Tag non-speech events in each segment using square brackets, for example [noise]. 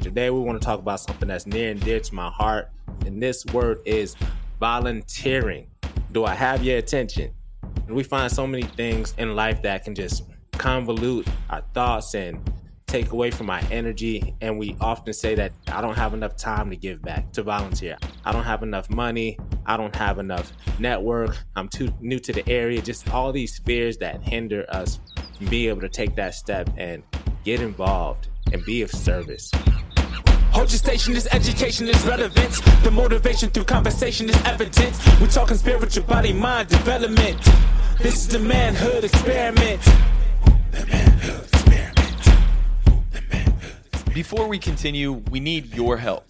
Today, we want to talk about something that's near and dear to my heart, and this word is volunteering. Do I have your attention? We find so many things in life that can just convolute our thoughts and take away from our energy. And we often say that I don't have enough time to give back, to volunteer. I don't have enough money. I don't have enough network. I'm too new to the area. Just all these fears that hinder us from being able to take that step and get involved and be of service. Hold your station, this education is relevant. The motivation through conversation is evident. We're talking spiritual body mind development. This is the manhood experiment. The manhood experiment. The manhood Before we continue, we need your help.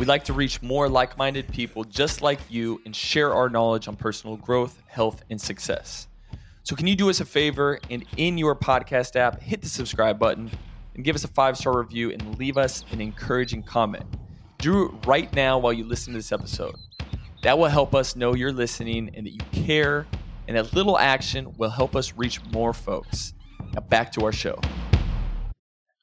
We'd like to reach more like minded people just like you and share our knowledge on personal growth, health, and success. So, can you do us a favor and in your podcast app, hit the subscribe button and give us a five star review and leave us an encouraging comment? Do it right now while you listen to this episode. That will help us know you're listening and that you care, and that little action will help us reach more folks. Now, back to our show.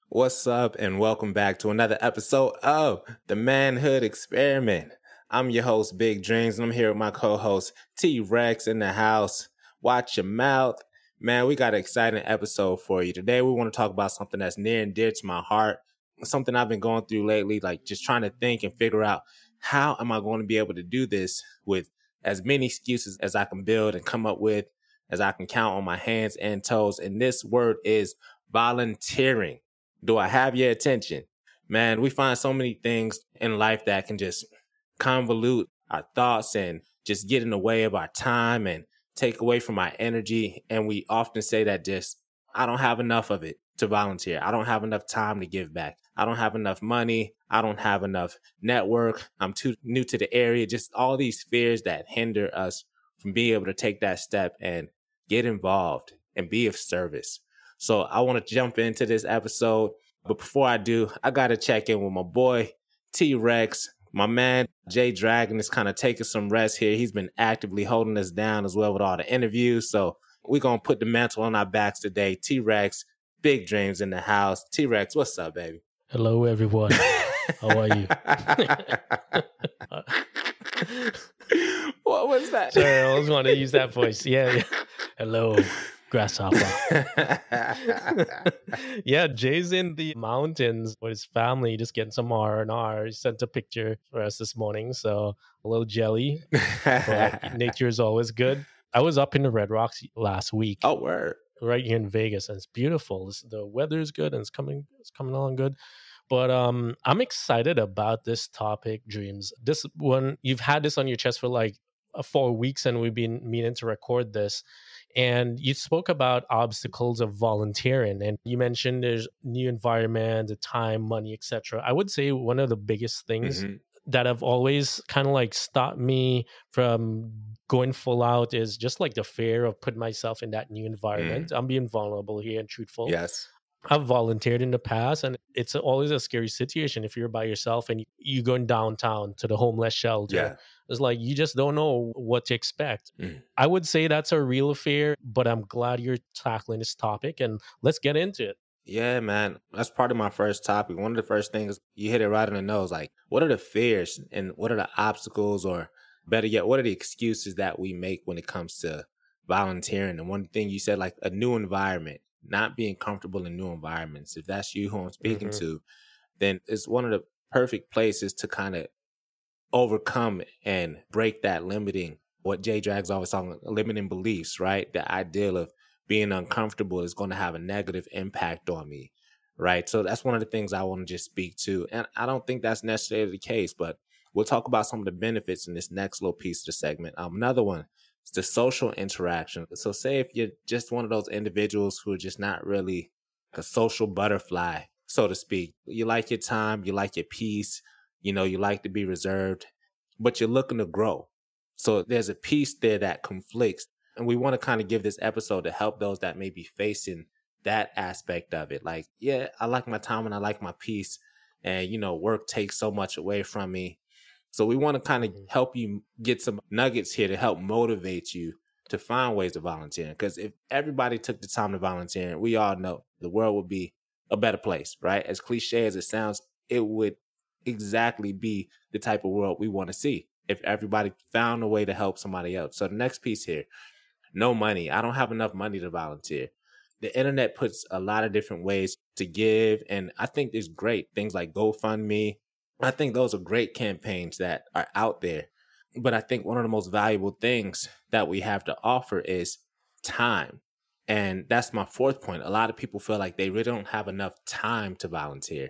What's up, and welcome back to another episode of the Manhood Experiment. I'm your host, B.I.G. Dreamz, and I'm here with my co host, T Rex, in the house. Watch your mouth. Man, we got an exciting episode for you. Today, we want to talk about something that's near and dear to my heart, something I've been going through lately, like just trying to think and figure out how am I going to be able to do this with as many excuses as I can build and come up with, as I can count on my hands and toes. And this word is volunteering. Do I have your attention? Man, we find so many things in life that can just convolute our thoughts and just get in the way of our time and take away from our energy. And we often say that just, I don't have enough of it to volunteer. I don't have enough time to give back. I don't have enough money. I don't have enough network. I'm too new to the area. Just all these fears that hinder us from being able to take that step and get involved and be of service. So I want to jump into this episode. But before I do, I got to check in with my boy, T Rex. My man, Jay Dragon, is kind of taking some rest here. He's been actively holding us down as well with all the interviews. So we're going to put the mantle on our backs today. T Rex, big dreams in the house. T Rex, what's up, baby? Hello, everyone. How are you? [laughs] what was that? Sorry, I always want to use that voice. Yeah. yeah. Hello, grasshopper. [laughs] [laughs] yeah, Jay's in the mountains with his family, just getting some R and R. He sent a picture for us this morning, so a little jelly. [laughs] Nature is always good. I was up in the Red Rocks last week. oh, word. right here in Vegas, and it's beautiful. It's, the is good, and it's coming it's coming along good. But um, I'm excited about this topic, dreams. This one you've had this on your chest for like uh, four weeks, and we've been meaning to record this. And you spoke about obstacles of volunteering, and you mentioned there's new environment, the time, money, etc. I would say one of the biggest things Mhm. that have always kind of like stopped me from going full out is just like the fear of putting myself in that new environment. I'm being vulnerable here and truthful. Yes. I've volunteered in the past, and it's always a scary situation if you're by yourself and you, you going downtown to the homeless shelter. Yeah. It's like you just don't know what to expect. Mm. I would say that's a real fear, but I'm glad you're tackling this topic and let's get into it. Yeah, man. That's part of my first topic. One of the first things you hit it right on the nose. Like, what are the fears and what are the obstacles, or better yet, what are the excuses that we make when it comes to volunteering? And one thing you said, like a new environment, not being comfortable in new environments. If that's you who I'm speaking Mhm. to, then it's one of the perfect places to kind of overcome and break that limiting, what Jay Drag's always talking, limiting beliefs, right? The ideal of being uncomfortable is going to have a negative impact on me, right? So that's one of the things I want to just speak to. And I don't think that's necessarily the case, but we'll talk about some of the benefits in this next little piece of the segment. Um, another one the social interaction. So say if you're just one of those individuals who are just not really a social butterfly, so to speak. You like your time, you like your peace, you know, you like to be reserved, but you're looking to grow. So there's a piece there that conflicts. And we want to kind of give this episode to help those that may be facing that aspect of it. Like, yeah, I like my time and I like my peace. And, you know, work takes so much away from me. So we want to kind of Mhm. help you get some nuggets here to help motivate you to find ways to volunteer. Because if everybody took the time to volunteer, we all know the world would be a better place, right? As cliche as it sounds, it would exactly be the type of world we want to see if everybody found a way to help somebody else. So the next piece here, no money. I don't have enough money to volunteer. The internet puts a lot of different ways to give, and I think it's great. Things like GoFundMe. I think those are great campaigns that are out there. But I think one of the most valuable things that we have to offer is time. And that's my fourth point. A lot of people feel like they really don't have enough time to volunteer.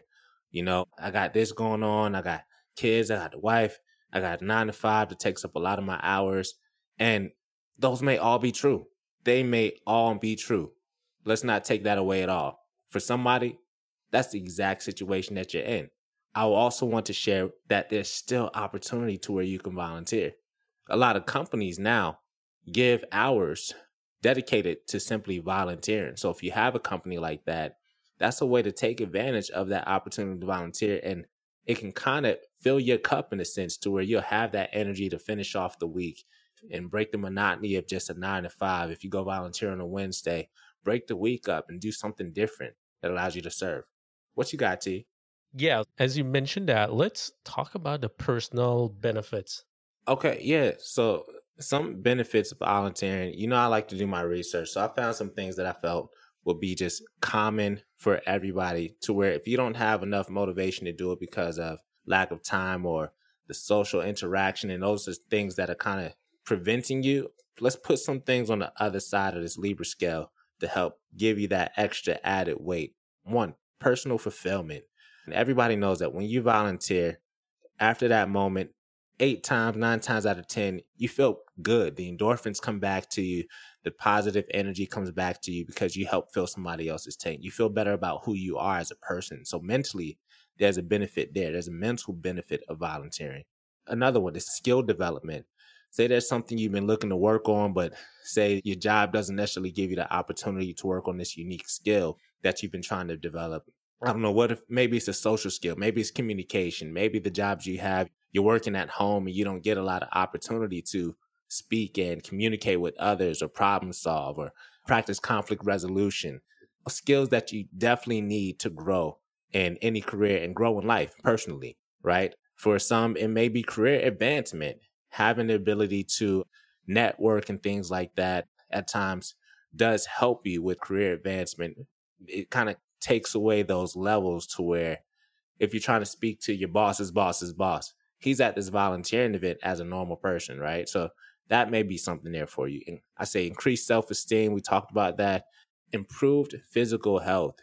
You know, I got this going on. I got kids. I got a wife. I got nine to five that takes up a lot of my hours. And those may all be true. They may all be true. Let's not take that away at all. For somebody, that's the exact situation that you're in. I also want to share that there's still opportunity to where you can volunteer. A lot of companies now give hours dedicated to simply volunteering. So if you have a company like that, that's a way to take advantage of that opportunity to volunteer and it can kind of fill your cup in a sense to where you'll have that energy to finish off the week and break the monotony of just a nine to five. If you go volunteer on a Wednesday, break the week up and do something different that allows you to serve. What you got, T? Yeah, as you mentioned that, let's talk about the personal benefits. Okay, yeah. So some benefits of volunteering. You know, I like to do my research. So I found some things that I felt would be just common for everybody to where if you don't have enough motivation to do it because of lack of time or the social interaction and those are things that are kind of preventing you, let's put some things on the other side of this Libra scale to help give you that extra added weight. One, personal fulfillment. And everybody knows that when you volunteer, after that moment, eight times, nine times out of 10, you feel good. The endorphins come back to you. The positive energy comes back to you because you help fill somebody else's tank. You feel better about who you are as a person. So mentally, there's a benefit there. There's a mental benefit of volunteering. Another one is skill development. Say there's something you've been looking to work on, but say your job doesn't necessarily give you the opportunity to work on this unique skill that you've been trying to develop. I don't know what if maybe it's a social skill, maybe it's communication, maybe the jobs you have, you're working at home and you don't get a lot of opportunity to speak and communicate with others or problem solve or practice conflict resolution. Uh, skills that you definitely need to grow in any career and grow in life personally, right? For some, it may be career advancement, having the ability to network and things like that at times does help you with career advancement. It kind of takes away those levels to where if you're trying to speak to your boss's boss's boss, he's at this volunteering event as a normal person, right? So that may be something there for you. And I say increased self esteem. We talked about that. Improved physical health.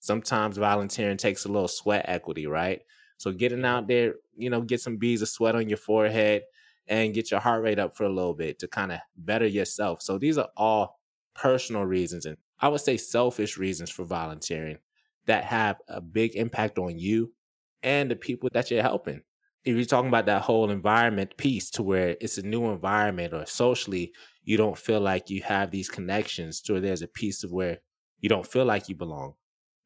Sometimes volunteering takes a little sweat equity, right? So getting mm-hmm. out there, you know, get some beads of sweat on your forehead and get your heart rate up for a little bit to kind of better yourself. So these are all personal reasons and I would say selfish reasons for volunteering that have a big impact on you and the people that you're helping. If you're talking about that whole environment piece to where it's a new environment or socially, you don't feel like you have these connections to where there's a piece of where you don't feel like you belong.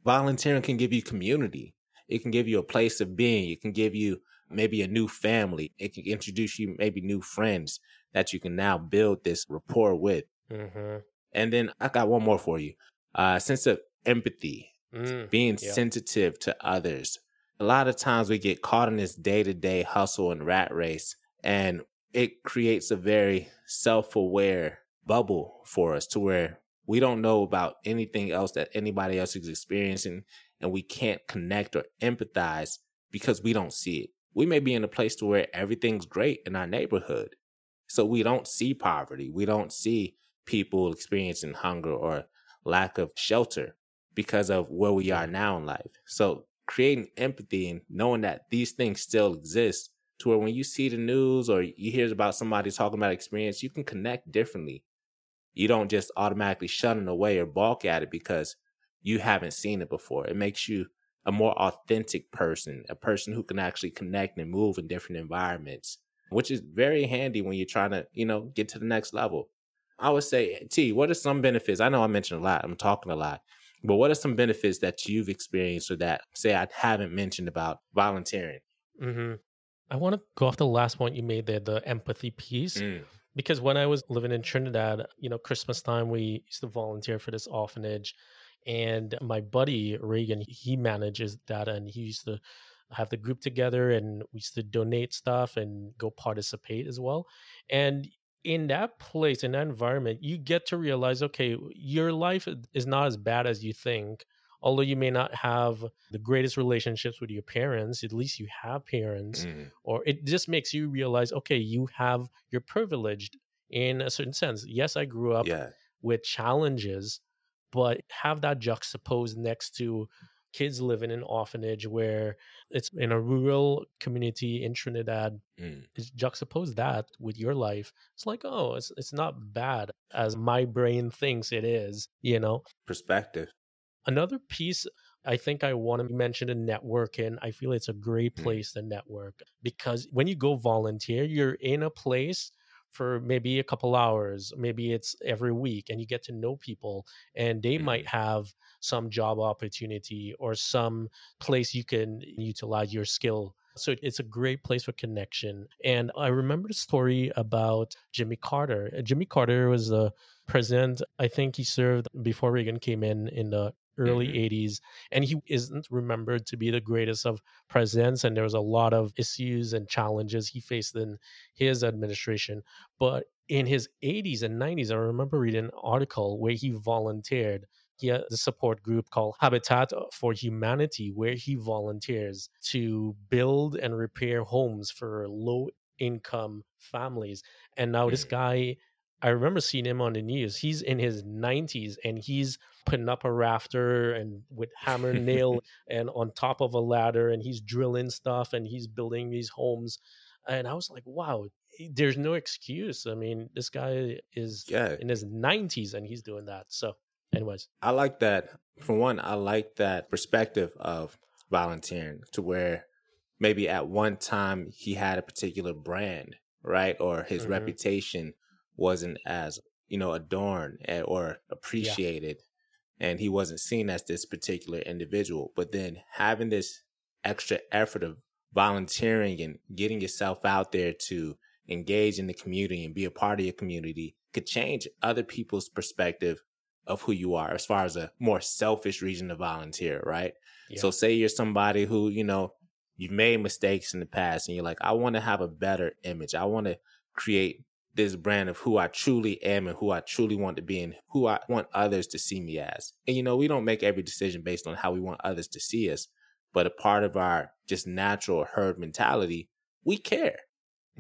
Volunteering can give you community. It can give you a place of being. It can give you maybe a new family. It can introduce you maybe new friends that you can now build this rapport with. Mm-hmm. And then I got one more for you. Uh, sense of empathy, Mm. being yeah. sensitive to others. A lot of times we get caught in this day to day hustle and rat race, and it creates a very self aware bubble for us to where we don't know about anything else that anybody else is experiencing, and we can't connect or empathize because we don't see it. We may be in a place to where everything's great in our neighborhood. So we don't see poverty. We don't see people experiencing hunger or lack of shelter because of where we are now in life. So creating empathy and knowing that these things still exist to where when you see the news or you hear about somebody talking about experience, you can connect differently. You don't just automatically shun it away or balk at it because you haven't seen it before. It makes you a more authentic person, a person who can actually connect and move in different environments, which is very handy when you're trying to, you know, get to the next level. I would say, T, what are some benefits? I know I mentioned a lot, I'm talking a lot, but what are some benefits that you've experienced or that, say, I haven't mentioned about volunteering? Mm-hmm. I want to go off the last point you made there, the empathy piece. Mm. Because when I was living in Trinidad, you know, Christmas time, we used to volunteer for this orphanage. And my buddy Reagan, he manages that and he used to have the group together and we used to donate stuff and go participate as well. And in that place, in that environment, you get to realize okay, your life is not as bad as you think. Although you may not have the greatest relationships with your parents, at least you have parents, Mm. or it just makes you realize okay, you have, you're privileged in a certain sense. Yes, I grew up Yeah. with challenges, but have that juxtaposed next to kids living in an orphanage where it's in a rural community in Trinidad. Mm. Juxtapose that with your life. It's like, oh, it's it's not bad as my brain thinks it is, you know. Perspective. Another piece I think I want to mention in networking. I feel it's a great Mm. place to network because when you go volunteer, you're in a place for maybe a couple hours, maybe it's every week, and you get to know people, and they might mm-hmm. have some job opportunity or some place you can utilize your skill. So it's a great place for connection. And I remember the story about Jimmy Carter. Jimmy Carter was the president, I think he served before Reagan came in in the early Mhm. 80s and he isn't remembered to be the greatest of presidents and there was a lot of issues and challenges he faced in his administration but in his 80s and 90s i remember reading an article where he volunteered he had the support group called habitat for humanity where he volunteers to build and repair homes for low income families and now this Mm. guy I remember seeing him on the news. He's in his 90s and he's putting up a rafter and with hammer and nail [laughs] and on top of a ladder and he's drilling stuff and he's building these homes. And I was like, wow, there's no excuse. I mean, this guy is Yeah. in his 90s and he's doing that. So, anyways, I like that. For one, I like that perspective of volunteering to where maybe at one time he had a particular brand, right? Or his Mhm. reputation wasn't as, you know, adorned eh, or appreciated. And he wasn't seen as this particular individual. But then having this extra effort of volunteering and getting yourself out there to engage in the community and be a part of your community could change other people's perspective of who you are as far as a more selfish reason to volunteer, right? Yeah. So say you're somebody who, you know, you've made mistakes in the past and you're like, I want to have a better image. I want to create this brand of who I truly am and who I truly want to be and who I want others to see me as. And you know, we don't make every decision based on how we want others to see us, but a part of our just natural herd mentality, we care.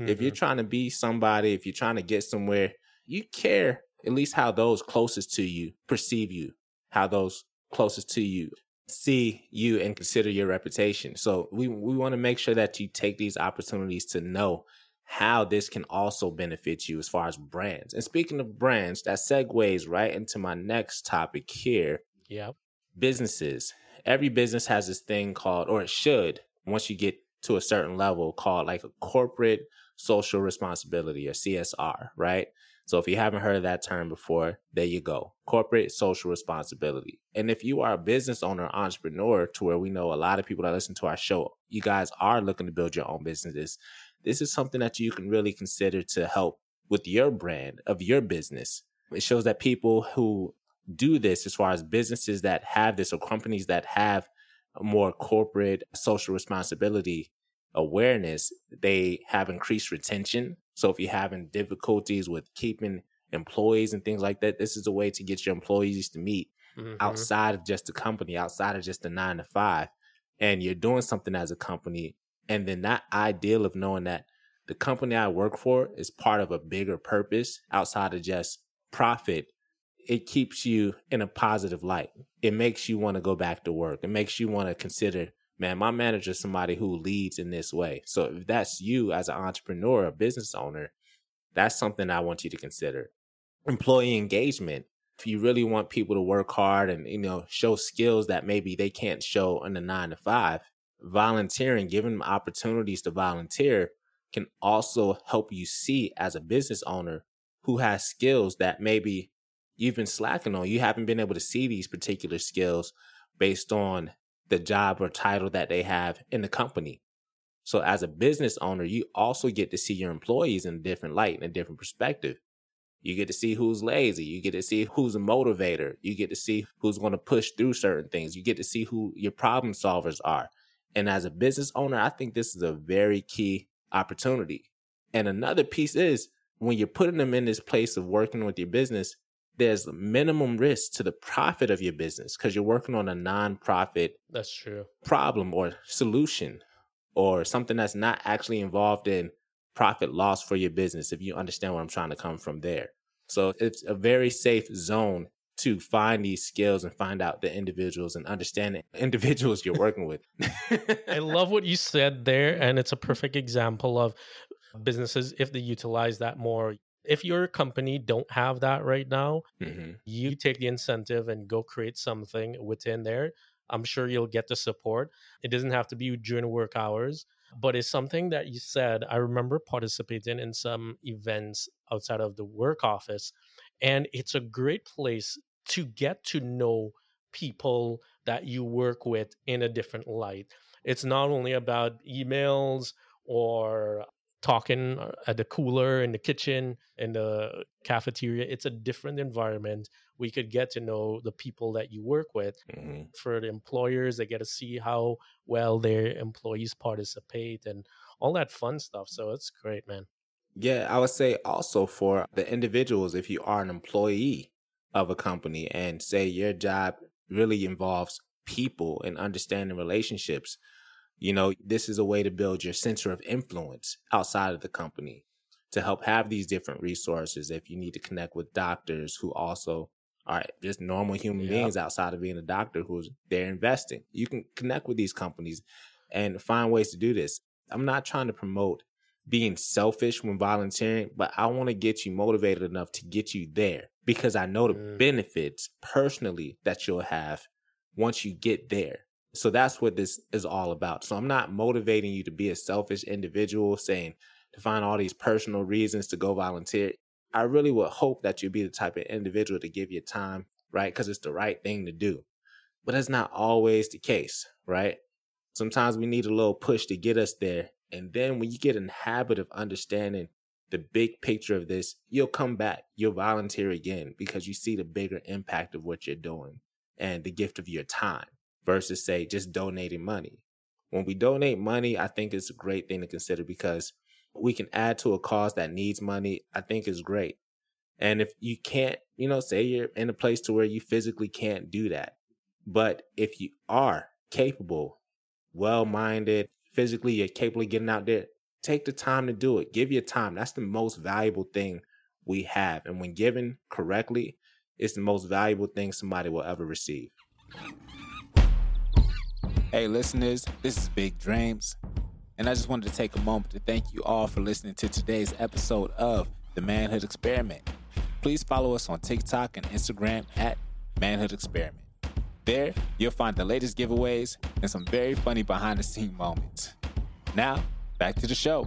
If you're Mhm. trying to be somebody, if you're trying to get somewhere, you care at least how those closest to you perceive you, how those closest to you see you and consider your reputation. So we we want to make sure that you take these opportunities to know how this can also benefit you as far as brands. And speaking of brands, that segues right into my next topic here yeah. businesses. Every business has this thing called, or it should, once you get to a certain level, called like a corporate social responsibility or CSR, right? So if you haven't heard of that term before, there you go. Corporate social responsibility. And if you are a business owner, entrepreneur, to where we know a lot of people that listen to our show, you guys are looking to build your own businesses. This is something that you can really consider to help with your brand of your business. It shows that people who do this as far as businesses that have this or companies that have more corporate social responsibility awareness, they have increased retention. So if you're having difficulties with keeping employees and things like that, this is a way to get your employees to meet Mhm. outside of just the company, outside of just the nine to five, and you're doing something as a company. And then that ideal of knowing that the company I work for is part of a bigger purpose outside of just profit, it keeps you in a positive light. It makes you want to go back to work. It makes you want to consider, man, my manager is somebody who leads in this way. So if that's you as an entrepreneur, a business owner, that's something I want you to consider. Employee engagement if you really want people to work hard and you know show skills that maybe they can't show in the nine to five volunteering giving them opportunities to volunteer can also help you see as a business owner who has skills that maybe you've been slacking on you haven't been able to see these particular skills based on the job or title that they have in the company so as a business owner you also get to see your employees in a different light and a different perspective you get to see who's lazy. You get to see who's a motivator. You get to see who's going to push through certain things. You get to see who your problem solvers are. And as a business owner, I think this is a very key opportunity. And another piece is when you're putting them in this place of working with your business, there's minimum risk to the profit of your business because you're working on a nonprofit That's true. problem or solution or something that's not actually involved in profit loss for your business if you understand where I'm trying to come from there. So it's a very safe zone to find these skills and find out the individuals and understand the [laughs] individuals you're working with. I [laughs] love what you said there. And it's a perfect example of businesses if they utilize that more. If your company don't have that right now, hmm you take the incentive and go create something within there. I'm sure you'll get the support. It doesn't have to be during work hours, but it's something that you said. I remember participating in some events outside of the work office, and it's a great place to get to know people that you work with in a different light. It's not only about emails or talking uh, at the cooler in the kitchen in the cafeteria it's a different environment. We could get to know the people that you work with. Hmm for the employers they get to see how well their employees participate and all that fun stuff so it's great man. Yeah, I would say also for the individuals, if you are an employee of a company and say your job really involves people and understanding relationships, you know, this is a way to build your center of influence outside of the company to help have these different resources. If you need to connect with doctors who also are just normal human Yep. beings outside of being a doctor who's they're investing, you can connect with these companies and find ways to do this. I'm not trying to promote being selfish when volunteering, but I want to get you motivated enough to get you there because I know the Mm. benefits personally that you'll have once you get there. So that's what this is all about. So I'm not motivating you to be a selfish individual saying to find all these personal reasons to go volunteer. I really would hope that you be the type of individual to give your time, right? Because it's the right thing to do. But that's not always the case, right? Sometimes we need a little push to get us there. And then when you get in the habit of understanding the big picture of this, you'll come back, you'll volunteer again because you see the bigger impact of what you're doing and the gift of your time versus say just donating money. When we donate money, I think it's a great thing to consider because we can add to a cause that needs money. I think is great. And if you can't, you know, say you're in a place to where you physically can't do that, but if you are capable, well minded, physically, you're capable of getting out there, take the time to do it. Give your time. That's the most valuable thing we have. And when given correctly, it's the most valuable thing somebody will ever receive. Hey, listeners, this is B.I.G. Dreamz. And I just wanted to take a moment to thank you all for listening to today's episode of The Manhood Experiment. Please follow us on TikTok and Instagram at Manhood Experiment. There, you'll find the latest giveaways and some very funny behind the scene moments. Now, back to the show.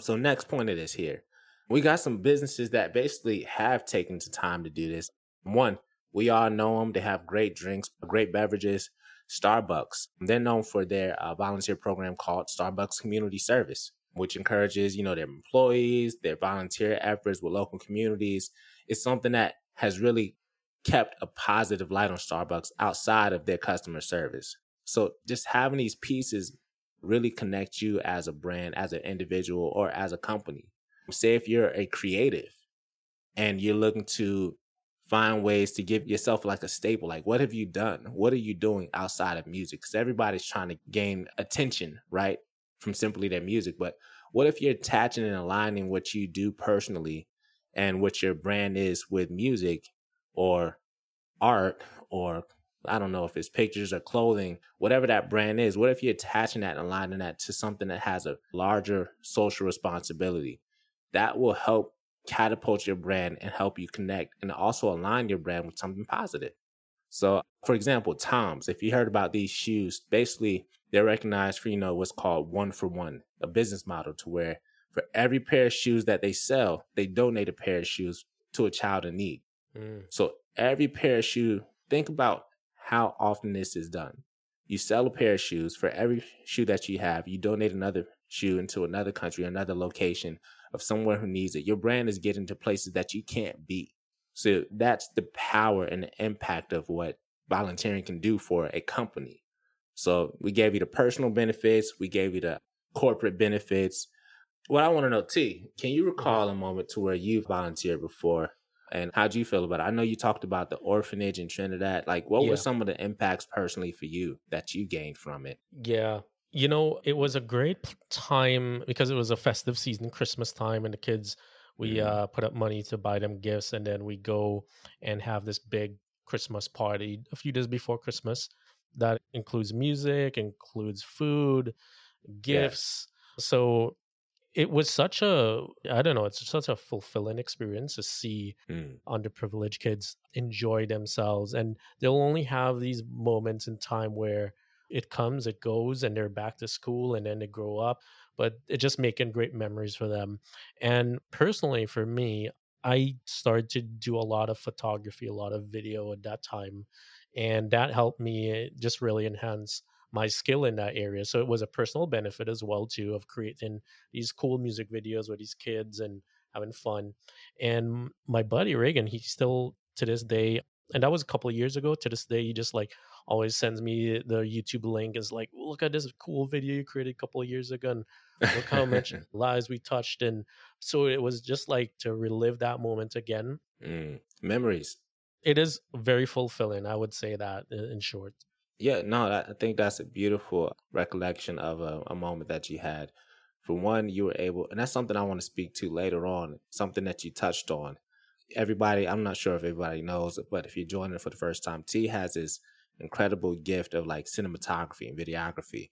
So, next point of this here, we got some businesses that basically have taken the time to do this. One, we all know them. They have great drinks, great beverages. Starbucks. They're known for their uh, volunteer program called Starbucks Community Service, which encourages, you know, their employees, their volunteer efforts with local communities. It's something that has really kept a positive light on Starbucks outside of their customer service. So just having these pieces really connect you as a brand, as an individual, or as a company. Say if you're a creative and you're looking to find ways to give yourself like a staple. Like, what have you done? What are you doing outside of music? Because everybody's trying to gain attention, right? From simply their music. But what if you're attaching and aligning what you do personally and what your brand is with music or art or I don't know if it's pictures or clothing, whatever that brand is. What if you're attaching that and aligning that to something that has a larger social responsibility? That will help catapult your brand and help you connect and also align your brand with something positive. So, for example, TOMS, if you heard about these shoes, basically they're recognized for, you know, what's called one for one, a business model to where for every pair of shoes that they sell, they donate a pair of shoes to a child in need. Mm. So every pair of shoe, think about how often this is done. You sell a pair of shoes for every shoe that you have, you donate another shoe into another country, another location of somewhere who needs it. Your brand is getting to places that you can't be. So that's the power and the impact of what volunteering can do for a company. So we gave you the personal benefits, we gave you the corporate benefits. What I want to know, T, can you mm-hmm. recall a moment to where you volunteered before and how do you feel about it? I know you talked about the orphanage in Trinidad. Like, what yeah. were some of the impacts personally for you that you gained from it? Yeah. You know, it was a great time because it was a festive season, Christmas time, and the kids, we mm-hmm. uh, put up money to buy them gifts. And then we go and have this big Christmas party a few days before Christmas that includes music, includes food, gifts. Yeah. So it was such a i don't know it's such a fulfilling experience to see mm. underprivileged kids enjoy themselves and they'll only have these moments in time where it comes it goes and they're back to school and then they grow up but it's just making great memories for them and personally for me i started to do a lot of photography a lot of video at that time and that helped me just really enhance my skill in that area. So it was a personal benefit as well too of creating these cool music videos with these kids and having fun. And my buddy Reagan, he still to this day, and that was a couple of years ago. To this day, he just like always sends me the YouTube link. Is like, look at this cool video you created a couple of years ago, and look how much [laughs] lives we touched. And so it was just like to relive that moment again. Mm, memories. It is very fulfilling. I would say that in short. Yeah, no, I think that's a beautiful recollection of a, a moment that you had. For one, you were able, and that's something I want to speak to later on, something that you touched on. Everybody, I'm not sure if everybody knows, but if you're joining for the first time, T has this incredible gift of like cinematography and videography.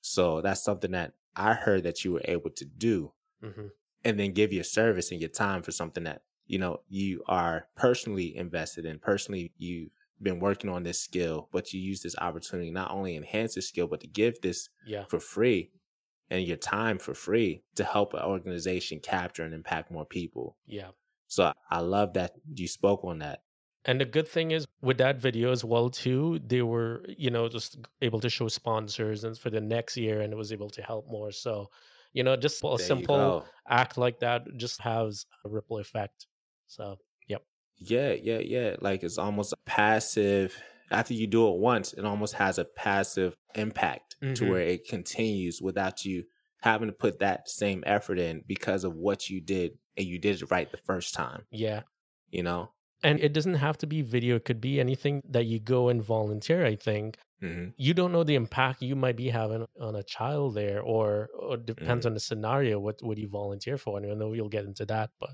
So that's something that I heard that you were able to do mm-hmm. and then give your service and your time for something that, you know, you are personally invested in, personally you've been working on this skill, but you use this opportunity not only enhance the skill, but to give this yeah. for free and your time for free to help an organization capture and impact more people. Yeah. So I love that you spoke on that. And the good thing is with that video as well too, they were, you know, just able to show sponsors and for the next year and it was able to help more. So, you know, just a there simple act like that just has a ripple effect. So yep. yeah, yeah, yeah. Like it's almost a passive. After you do it once, it almost has a passive impact mm-hmm. to where it continues without you having to put that same effort in because of what you did and you did it right the first time. Yeah. You know? And it doesn't have to be video, it could be anything that you go and volunteer, I think. Mm-hmm. You don't know the impact you might be having on a child there, or, or depends mm-hmm. on the scenario. What would you volunteer for? And I know you'll get into that, but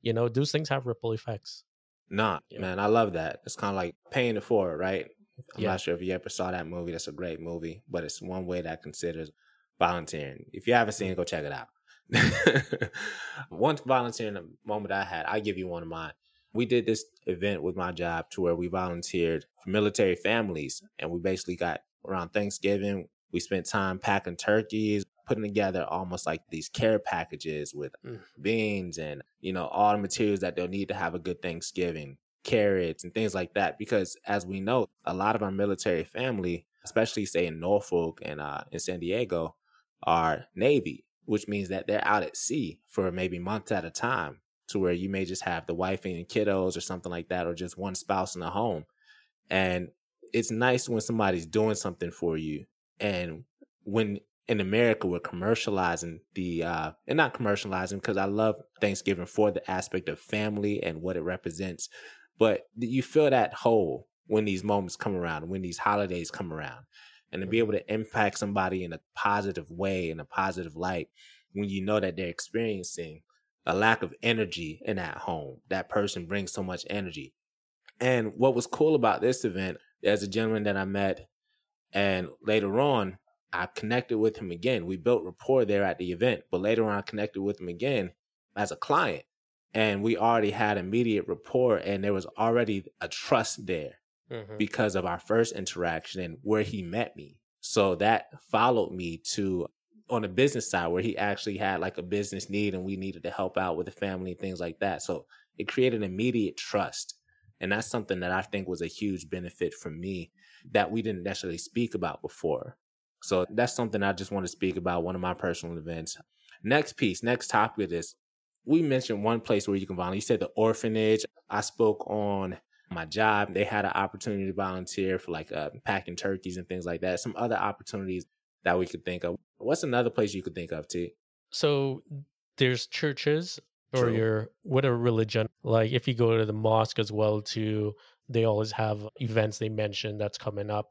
you know, those things have ripple effects. Nah, yeah. man, I love that. It's kind of like paying it forward, right? I'm yeah. not sure if you ever saw that movie. That's a great movie, but it's one way that considers volunteering. If you haven't seen it, go check it out. [laughs] one volunteering moment I had, I give you one of mine. We did this event with my job to where we volunteered for military families, and we basically got around Thanksgiving. We spent time packing turkeys, putting together almost like these care packages with mm. beans and you know all the materials that they'll need to have a good Thanksgiving, carrots and things like that. Because as we know, a lot of our military family, especially say in Norfolk and uh, in San Diego, are Navy, which means that they're out at sea for maybe months at a time. To where you may just have the wife and kiddos or something like that, or just one spouse in the home. And it's nice when somebody's doing something for you. And when in America we're commercializing the uh and not commercializing because I love Thanksgiving for the aspect of family and what it represents. But you feel that hole when these moments come around, when these holidays come around. And to be able to impact somebody in a positive way, in a positive light, when you know that they're experiencing a lack of energy in that home. That person brings so much energy. And what was cool about this event, there's a gentleman that I met, and later on, I connected with him again. We built rapport there at the event, but later on I connected with him again as a client. and we already had immediate rapport and there was already a trust there Mhm. because of our first interaction and where he met me. So that followed me to on the business side where he actually had like a business need and we needed to help out with the family and things like that. So it created immediate trust. And that's something that I think was a huge benefit for me that we didn't necessarily speak about before. So that's something I just want to speak about, one of my personal events. Next piece, next topic of this. We mentioned one place where you can volunteer. You said the orphanage. I spoke on my job. They had an opportunity to volunteer for like uh, packing turkeys and things like that. Some other opportunities that we could think of. What's another place you could think of, T? So there's churches or True. your whatever religion. Like if you go to the mosque as well too, they always have events they mention that's coming up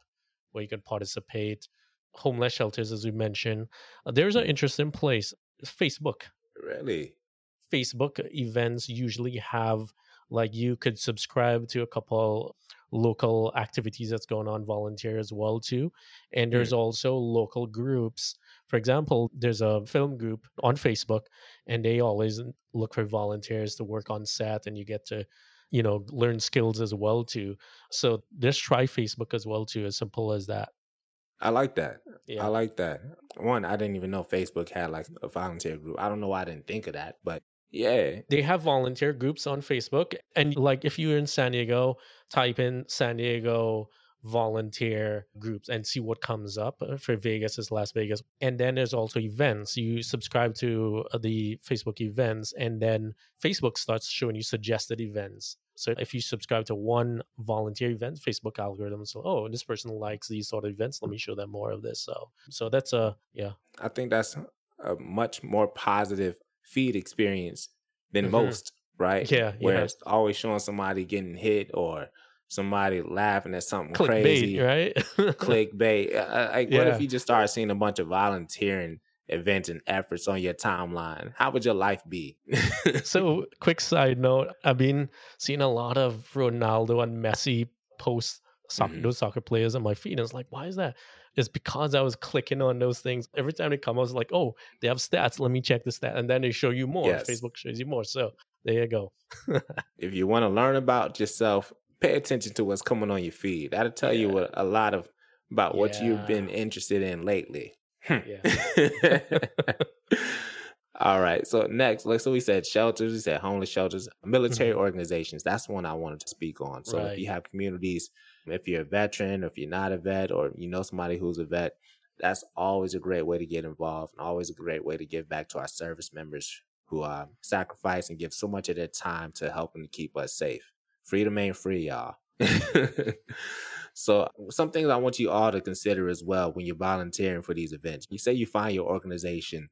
where you can participate. Homeless shelters, as we mentioned. There's an mm. interesting place. Facebook. Really? Facebook events usually have like you could subscribe to a couple local activities that's going on volunteer as well too and there's mm. also local groups for example there's a film group on facebook and they always look for volunteers to work on set and you get to you know learn skills as well too so just try facebook as well too as simple as that I like that. yeah I like that. One, I didn't even know Facebook had like a volunteer group. I don't know why I didn't think of that, but yeah. they have volunteer groups on Facebook. And like if you're in San Diego, type in San Diego volunteer groups and see what comes up. Uh, For Vegas is Las Vegas. And then there's also events. You subscribe to uh, the Facebook events and then Facebook starts showing you suggested events. So if you subscribe to one volunteer event, Facebook algorithm so oh this person likes these sort of events. Let me show them more of this. So so that's a yeah. I think that's a much more positive feed experience than Mhm. most, right? Yeah, Where yeah. it's always showing somebody getting hit or somebody laughing at something crazy. right? [laughs] Clickbait. Uh, Like, what if you just start seeing a bunch of volunteering events and efforts on your timeline? How would your life be? So, [laughs] quick side note: I've been seeing a lot of Ronaldo and Messi post soccer, Mhm. those soccer players on my feed, and it's like, why is that? It's because I was clicking on those things every time they come. I was like, oh, they have stats. Let me check the stat, and then they show you more. Yes. Facebook shows you more. So there you go. [laughs] if you want to learn about yourself, pay attention to what's coming on your feed. That'll tell you Yeah. what, a lot of about what you've been interested in lately. Yeah. [laughs] All right. So next, like so we said shelters, we said homeless shelters, military Mhm. organizations. That's one I wanted to speak on. So if you have communities, if you're a veteran, or if you're not a vet, or you know somebody who's a vet, that's always a great way to get involved and always a great way to give back to our service members who uh, sacrifice and give so much of their time to helping to keep us safe. Freedom ain't free, y'all. [laughs] so some things I want you all to consider as well when you're volunteering for these events. You say you find your organization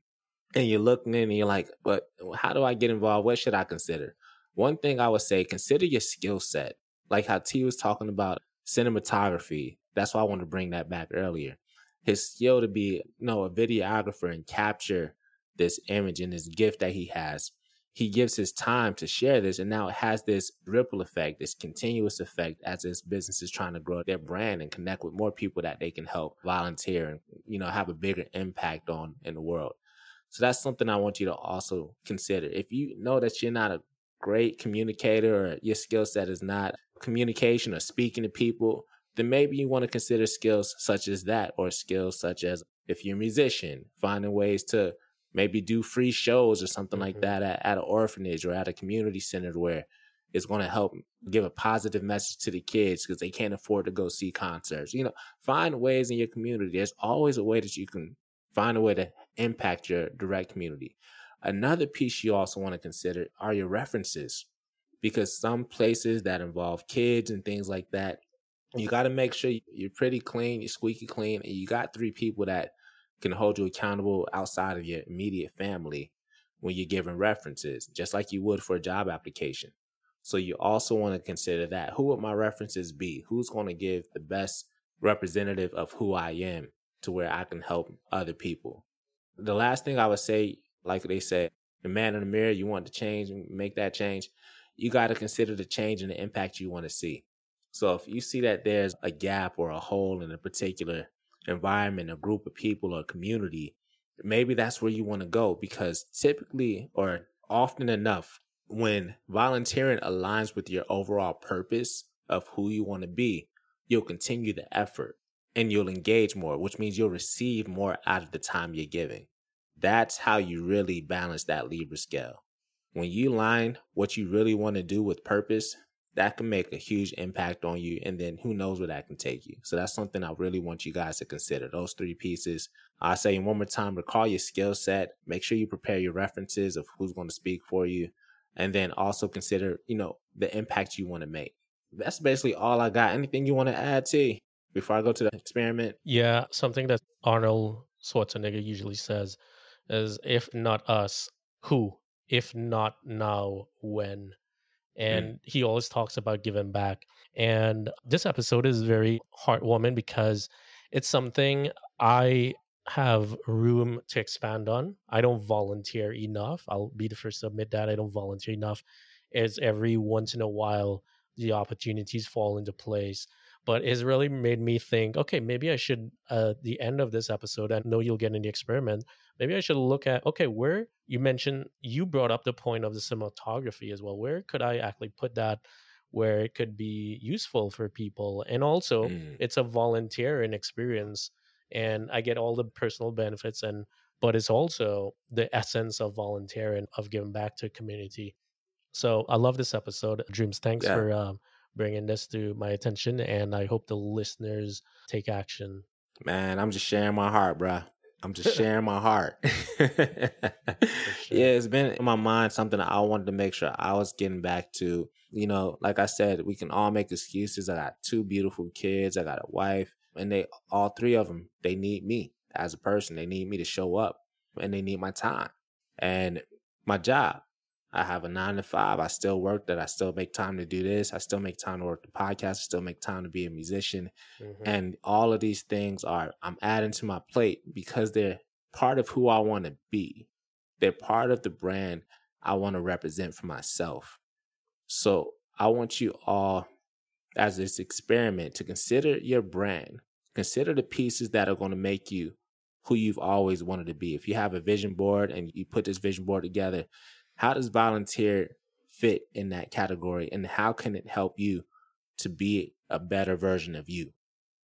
and you're looking in and you're like, but how do I get involved? What should I consider? One thing I would say, consider your skill set. Like how T was talking about cinematography. That's why I wanted to bring that back earlier. His skill to be, you know, a videographer and capture this image and this gift that he has. He gives his time to share this, and now it has this ripple effect, this continuous effect as his business is trying to grow their brand and connect with more people that they can help volunteer and you know have a bigger impact on in the world. So that's something I want you to also consider. If you know that you're not a great communicator or your skill set is not communication or speaking to people, then maybe you want to consider skills such as that or skills such as if you're a musician, finding ways to maybe do free shows or something like Mhm. that at, at an orphanage or at a community center where it's going to help give a positive message to the kids because they can't afford to go see concerts. You know, find ways in your community. There's always a way that you can find a way to impact your direct community. Another piece you also want to consider are your references because some places that involve kids and things like that, you got to make sure you're pretty clean, you're squeaky clean, and you got three people that can hold you accountable outside of your immediate family when you're giving references, just like you would for a job application. So you also want to consider that. Who would my references be? Who's going to give the best representative of who I am to where I can help other people? The last thing I would say, like they said, the man in the mirror, you want to change and make that change, you got to consider the change and the impact you want to see. So if you see that there's a gap or a hole in a particular environment, a group of people or community, maybe that's where you want to go because typically or often enough, when volunteering aligns with your overall purpose of who you want to be, you'll continue the effort and you'll engage more, which means you'll receive more out of the time you're giving. That's how you really balance that Libra scale. When you line what you really want to do with purpose, that can make a huge impact on you. And then who knows where that can take you. So that's something I really want you guys to consider. Those three pieces. I say one more time, recall your skill set. Make sure you prepare your references of who's going to speak for you. And then also consider, you know, the impact you want to make. That's basically all I got. Anything you want to add, T, before I go to the experiment? Yeah, something that Arnold Schwarzenegger usually says is if not us, who? If not now, when? And mm. he always talks about giving back. And this episode is very heartwarming because it's something I have room to expand on. I don't volunteer enough. I'll be the first to admit that I don't volunteer enough. It's every once in a while the opportunities fall into place but it's really made me think okay maybe i should uh the end of this episode i know you'll get in the experiment maybe i should look at okay where you mentioned you brought up the point of the cinematography as well where could i actually put that where it could be useful for people and also mm. it's a volunteering experience and i get all the personal benefits and but it's also the essence of volunteering of giving back to community so i love this episode Dreamz thanks yeah. for um, bringing this to my attention, and I hope the listeners take action. Man, I'm just sharing my heart, bro. I'm just [laughs] sharing my heart. [laughs] sure. Yeah, it's been in my mind something I wanted to make sure I was getting back to. You know, like I said, we can all make excuses. I got two beautiful kids. I got a wife, and they all three of them they need me as a person. They need me to show up, and they need my time and my job. I have a nine to five. I still work that. I still make time to do this. I still make time to work the podcast. I still make time to be a musician. Mm-hmm. And all of these things are, I'm adding to my plate because they're part of who I want to be. They're part of the brand I want to represent for myself. So I want you all, as this experiment, to consider your brand. Consider the pieces that are going to make you who you've always wanted to be. If you have a vision board and you put this vision board together, how does volunteer fit in that category and how can it help you to be a better version of you?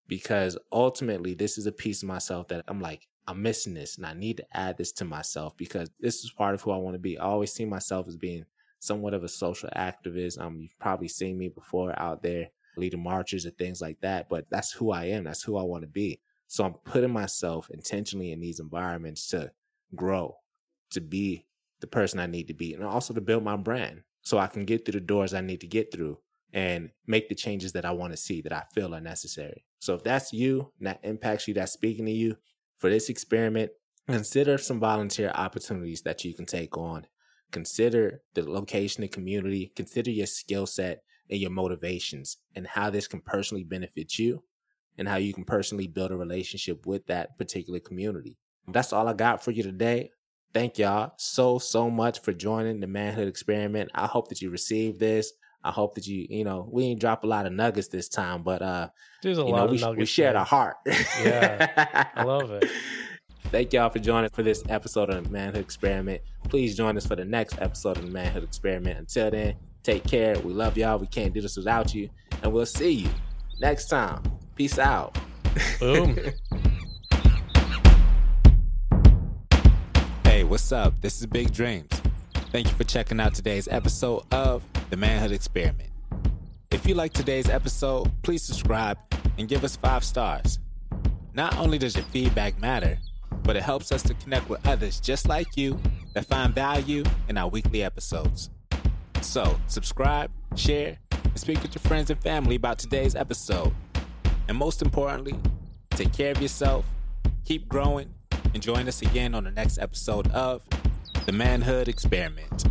Because ultimately, this is a piece of myself that I'm like, I'm missing this and I need to add this to myself because this is part of who I want to be. I always see myself as being somewhat of a social activist. Um, you've probably seen me before out there leading marches and things like that, but that's who I am. That's who I want to be. So I'm putting myself intentionally in these environments to grow, to be the person I need to be, and also to build my brand so I can get through the doors I need to get through and make the changes that I want to see that I feel are necessary. So if that's you, and that impacts you, that's speaking to you for this experiment, consider some volunteer opportunities that you can take on. Consider the location and community, consider your skill set and your motivations and how this can personally benefit you and how you can personally build a relationship with that particular community. That's all I got for you today. Thank y'all so, so much for joining the manhood experiment. I hope that you received this. I hope that you, you know, we didn't drop a lot of nuggets this time, but uh there's a lot know, we, nuggets. We shared our heart. [laughs] yeah. I love it. Thank y'all for joining for this episode of the Manhood Experiment. Please join us for the next episode of the Manhood Experiment. Until then, take care. We love y'all. We can't do this without you. And we'll see you next time. Peace out. Boom. [laughs] what's up? This is B.I.G. Dreamz. Thank you for checking out today's episode of The Manhood Experiment. If you like today's episode, please subscribe and give us five stars. Not only does your feedback matter, but it helps us to connect with others just like you that find value in our weekly episodes. So, subscribe, share, and speak with your friends and family about today's episode. And most importantly, take care of yourself, keep growing, and join us again on the next episode of The Manhood Experiment.